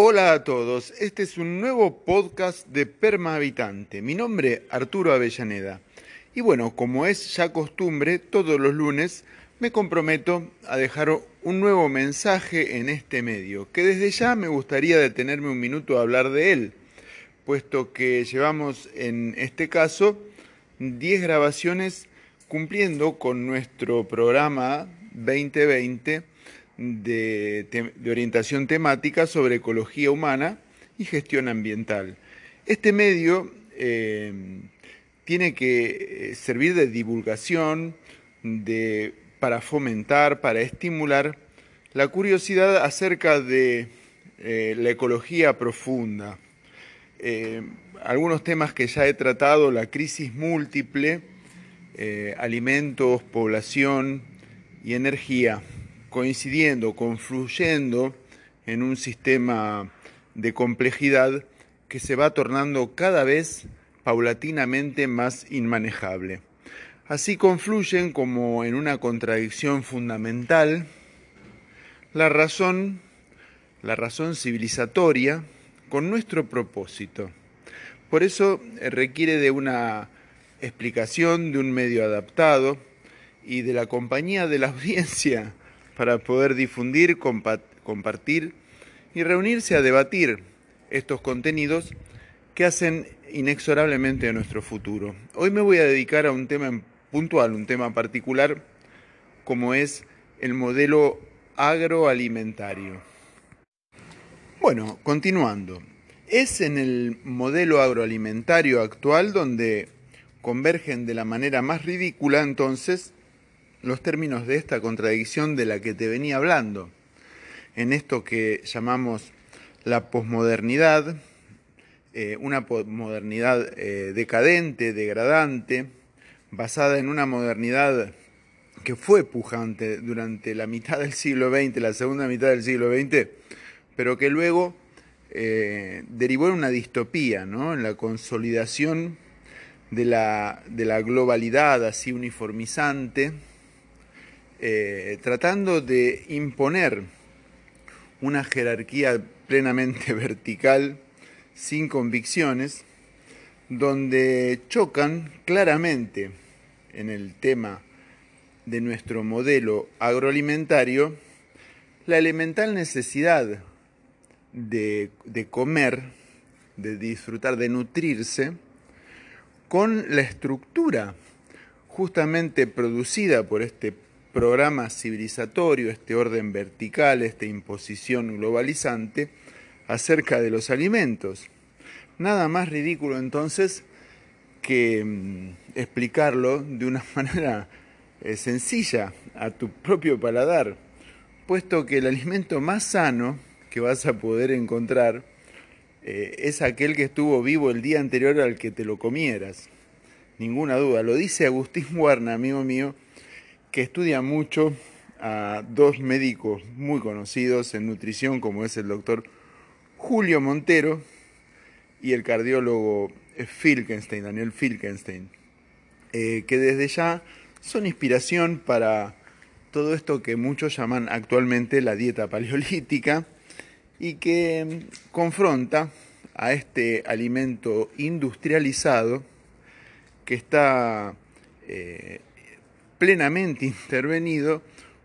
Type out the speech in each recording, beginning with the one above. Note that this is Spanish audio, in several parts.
Hola a todos, este es un nuevo podcast de Perma Habitante. Mi nombre Arturo Avellaneda. Y bueno, como es ya costumbre, todos los lunes me comprometo a dejar un nuevo mensaje en este medio, que desde ya me gustaría detenerme un minuto a hablar de él, puesto que llevamos en este caso 10 grabaciones cumpliendo con nuestro programa 2020 de, orientación temática sobre ecología humana y gestión ambiental. Este medio eh, tiene que eh, servir de divulgación, de, para fomentar, para estimular la curiosidad acerca de eh, la ecología profunda. algunos temas que ya he tratado, la crisis múltiple, alimentos, población y energía coincidiendo, confluyendo en un sistema de complejidad que se va tornando cada vez paulatinamente más inmanejable. Así confluyen como en una contradicción fundamental la razón, la razón civilizatoria con nuestro propósito. Por eso eh, requiere de una explicación, de un medio adaptado y de la compañía de la audiencia para poder difundir, compartir y reunirse a debatir estos contenidos que hacen inexorablemente nuestro futuro. Hoy me voy a dedicar a un tema puntual, un tema particular, como es el modelo agroalimentario. Bueno, continuando. Es en el modelo agroalimentario actual donde convergen de la manera más ridícula entonces los términos de esta contradicción de la que te venía hablando, en esto que llamamos la posmodernidad, eh, una posmodernidad eh, decadente, degradante, basada en una modernidad que fue pujante durante la mitad del siglo XX, la segunda mitad del siglo XX, pero que luego eh, derivó en una distopía, ¿no? en la consolidación de la, de la globalidad así uniformizante, eh, tratando de imponer una jerarquía plenamente vertical, sin convicciones, donde chocan claramente en el tema de nuestro modelo agroalimentario la elemental necesidad de, de, comer, de disfrutar, de nutrirse, con la estructura justamente producida por este programa civilizatorio, este orden vertical, esta imposición globalizante acerca de los alimentos. Nada más ridículo entonces que mm, explicarlo de una manera eh, sencilla a tu propio paladar, puesto que el alimento más sano que vas a poder encontrar eh, es aquel que estuvo vivo el día anterior al que te lo comieras. Ninguna duda, lo dice Agustín Guarna, amigo mío, que estudia mucho a dos médicos muy conocidos en nutrición, como es el doctor Julio Montero y el cardiólogo Filkenstein, Daniel Filkenstein, eh, que desde ya son inspiración para todo esto que muchos llaman actualmente la dieta paleolítica y que mm, confronta a este alimento industrializado que está eh, plenamente intervenido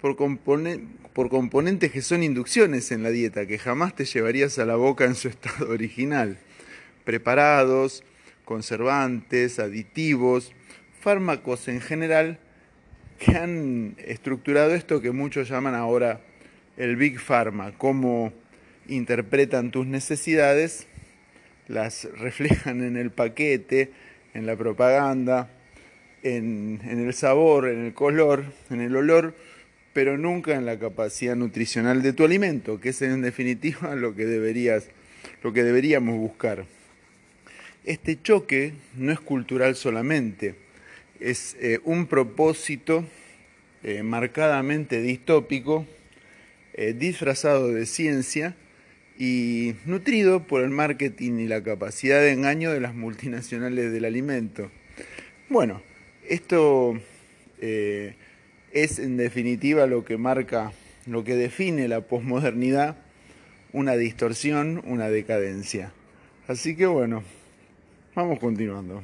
por, por componentes que son inducciones en la dieta, que jamás te llevarías a la boca en su estado original. Preparados, conservantes, aditivos, fármacos en general que han estructurado esto que muchos llaman ahora el Big Pharma, cómo interpretan tus necesidades, las reflejan en el paquete, en la propaganda, en, el sabor, en el color, en el olor, pero nunca en la capacidad nutricional de tu alimento, que es en definitiva lo que deberías, lo que deberíamos buscar. Este choque no es cultural solamente, es eh, un propósito eh, marcadamente distópico, eh, disfrazado de ciencia y nutrido por el marketing y la capacidad de engaño de las multinacionales del alimento. Bueno, esto eh, es en definitiva lo que marca, lo que define la posmodernidad, una distorsión, una decadencia. Así que bueno, vamos continuando.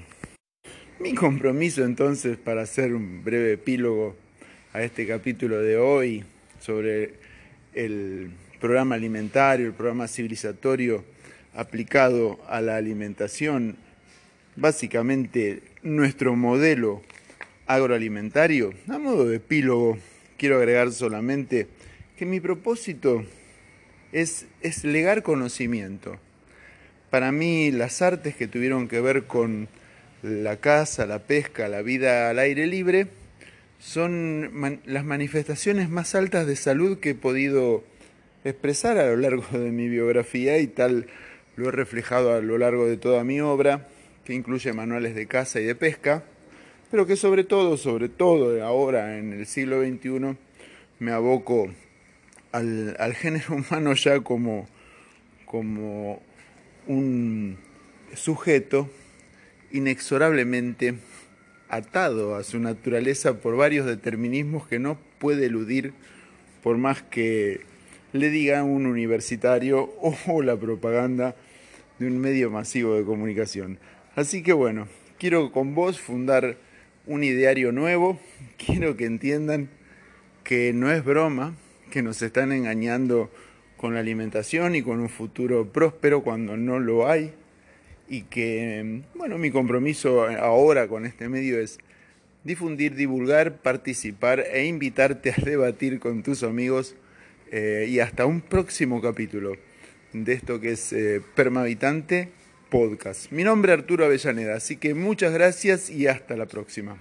Mi compromiso entonces para hacer un breve epílogo a este capítulo de hoy sobre el programa alimentario, el programa civilizatorio aplicado a la alimentación, básicamente nuestro modelo agroalimentario. A modo de epílogo, quiero agregar solamente que mi propósito es, es legar conocimiento. Para mí las artes que tuvieron que ver con la caza, la pesca, la vida al aire libre, son las manifestaciones más altas de salud que he podido expresar a lo largo de mi biografía y tal lo he reflejado a lo largo de toda mi obra, que incluye manuales de caza y de pesca, pero que sobre todo, sobre todo ahora en el siglo XXI, me aboco al, al género humano ya como, como un sujeto inexorablemente atado a su naturaleza por varios determinismos que no puede eludir por más que le diga un universitario o la propaganda de un medio masivo de comunicación. Así que bueno, quiero con vos fundar un ideario nuevo, quiero que entiendan que no es broma, que nos están engañando con la alimentación y con un futuro próspero cuando no lo hay. Y que, bueno, mi compromiso ahora con este medio es difundir, divulgar, participar e invitarte a debatir con tus amigos eh, y hasta un próximo capítulo de esto que es eh, Podcast. Mi nombre es Arturo Avellaneda, así que muchas gracias y hasta la próxima.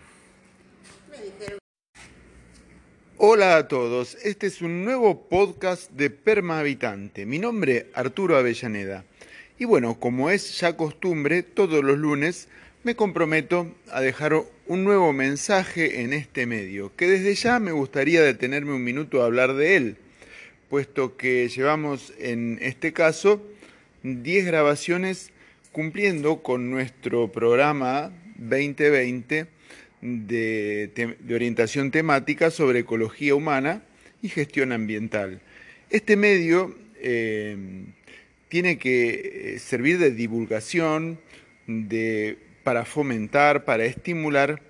Hola a todos, este es un nuevo podcast de Permavitante. Mi nombre Arturo Avellaneda. Y bueno, como es ya costumbre, todos los lunes me comprometo a dejar un nuevo mensaje en este medio, que desde ya me gustaría detenerme un minuto a hablar de él puesto que llevamos en este caso 10 grabaciones cumpliendo con nuestro programa 2020 de, orientación temática sobre ecología humana y gestión ambiental. Este medio eh, tiene que eh, servir de divulgación, de, para fomentar, para estimular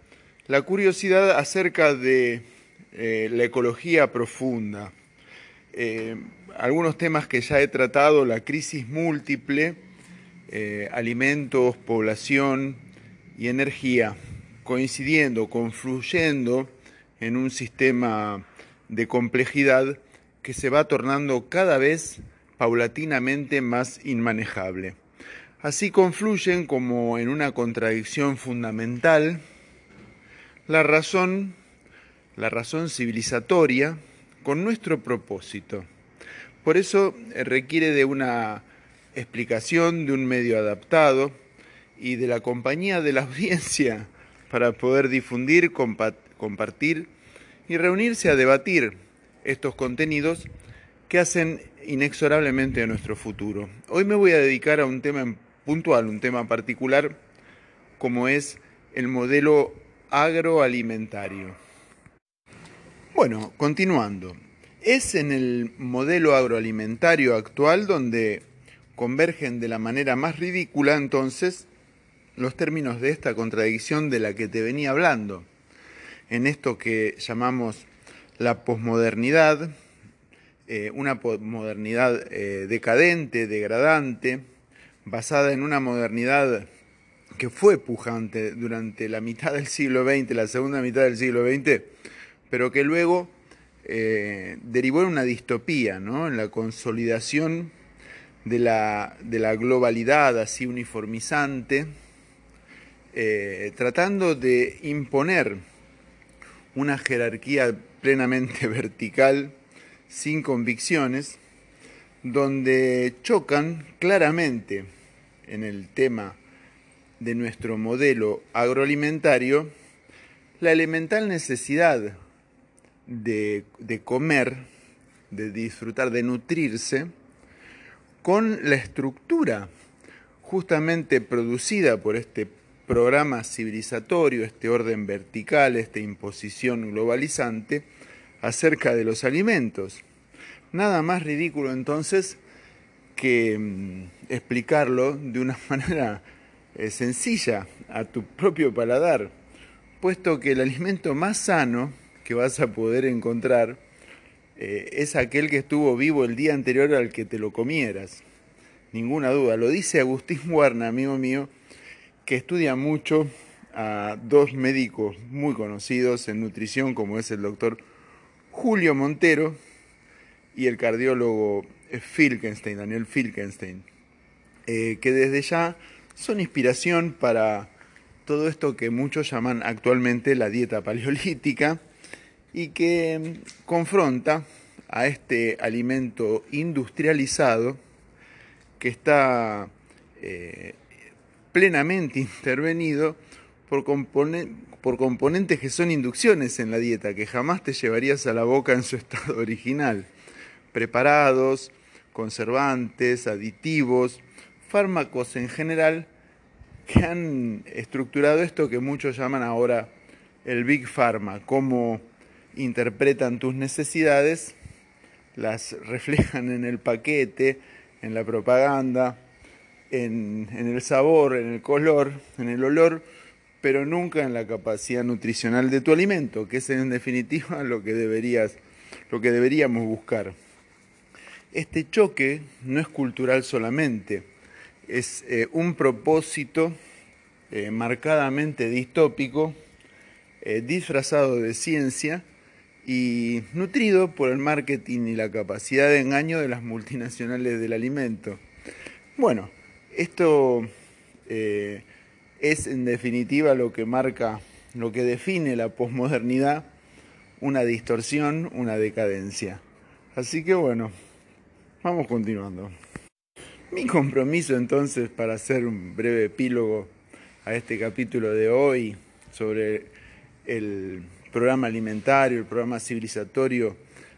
la curiosidad acerca de eh, la ecología profunda, eh, algunos temas que ya he tratado, la crisis múltiple, eh, alimentos, población y energía, coincidiendo, confluyendo en un sistema de complejidad que se va tornando cada vez paulatinamente más inmanejable. Así confluyen como en una contradicción fundamental la razón, la razón civilizatoria, con nuestro propósito. Por eso eh, requiere de una explicación, de un medio adaptado y de la compañía de la audiencia para poder difundir, compartir y reunirse a debatir estos contenidos que hacen inexorablemente a nuestro futuro. Hoy me voy a dedicar a un tema puntual, un tema particular, como es el modelo agroalimentario. Bueno, continuando. Es en el modelo agroalimentario actual donde convergen de la manera más ridícula entonces los términos de esta contradicción de la que te venía hablando. En esto que llamamos la posmodernidad, eh, una posmodernidad eh, decadente, degradante, basada en una modernidad que fue pujante durante la mitad del siglo XX, la segunda mitad del siglo XX, pero que luego eh, derivó en una distopía, ¿no? en la consolidación de la, de la globalidad así uniformizante, eh, tratando de imponer una jerarquía plenamente vertical, sin convicciones, donde chocan claramente en el tema de nuestro modelo agroalimentario la elemental necesidad de, comer, de disfrutar, de nutrirse, con la estructura justamente producida por este programa civilizatorio, este orden vertical, esta imposición globalizante acerca de los alimentos. Nada más ridículo entonces que mm, explicarlo de una manera eh, sencilla a tu propio paladar, puesto que el alimento más sano que vas a poder encontrar eh, es aquel que estuvo vivo el día anterior al que te lo comieras. Ninguna duda. Lo dice Agustín Guarna, amigo mío, que estudia mucho a dos médicos muy conocidos en nutrición, como es el doctor Julio Montero y el cardiólogo Filkenstein, Daniel Filkenstein, eh, que desde ya son inspiración para todo esto que muchos llaman actualmente la dieta paleolítica y que mm, confronta a este alimento industrializado que está eh, plenamente intervenido por, por componentes que son inducciones en la dieta, que jamás te llevarías a la boca en su estado original. Preparados, conservantes, aditivos, fármacos en general que han estructurado esto que muchos llaman ahora el Big Pharma, cómo interpretan tus necesidades, las reflejan en el paquete, en la propaganda, en, en el sabor, en el color, en el olor, pero nunca en la capacidad nutricional de tu alimento, que es en definitiva lo que deberías, lo que deberíamos buscar. Este choque no es cultural solamente, es eh, un propósito eh, marcadamente distópico, eh, disfrazado de ciencia y nutrido por el marketing y la capacidad de engaño de las multinacionales del alimento. Bueno, esto es en definitiva lo que marca, lo que define la posmodernidad, una distorsión, una decadencia. Así que bueno, vamos continuando. Mi compromiso entonces para hacer un breve epílogo a este capítulo de hoy sobre el programa alimentario, el programa civilizatorio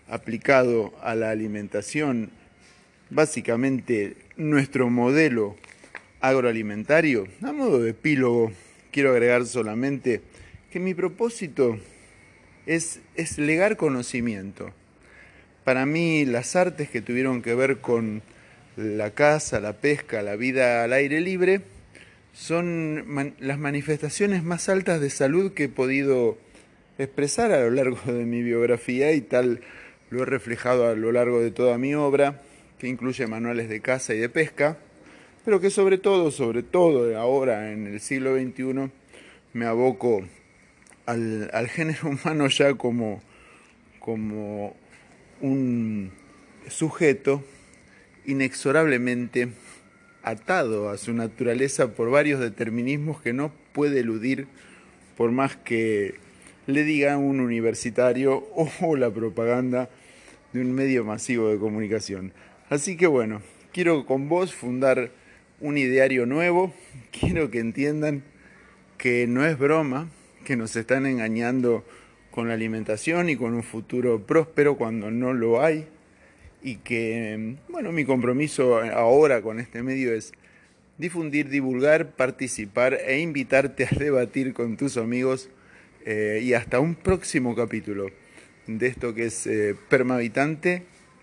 aplicado a la alimentación, básicamente nuestro modelo agroalimentario. A modo de epílogo, quiero agregar solamente que mi propósito es, es legar conocimiento. Para mí las artes que tuvieron que ver con la caza, la pesca, la vida al aire libre, son las manifestaciones más altas de salud que he podido expresar a lo largo de mi biografía y tal lo he reflejado a lo largo de toda mi obra, que incluye manuales de caza y de pesca, pero que sobre todo, sobre todo ahora en el siglo XXI, me aboco al, al género humano ya como, como un sujeto inexorablemente atado a su naturaleza por varios determinismos que no puede eludir por más que le diga un universitario o la propaganda de un medio masivo de comunicación. Así que bueno, quiero con vos fundar un ideario nuevo, quiero que entiendan que no es broma, que nos están engañando con la alimentación y con un futuro próspero cuando no lo hay, y que, bueno, mi compromiso ahora con este medio es difundir, divulgar, participar e invitarte a debatir con tus amigos eh, y hasta un próximo capítulo de esto que es eh,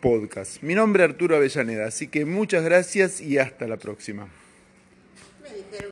Podcast. Mi nombre es Arturo Avellaneda, así que muchas gracias y hasta la próxima.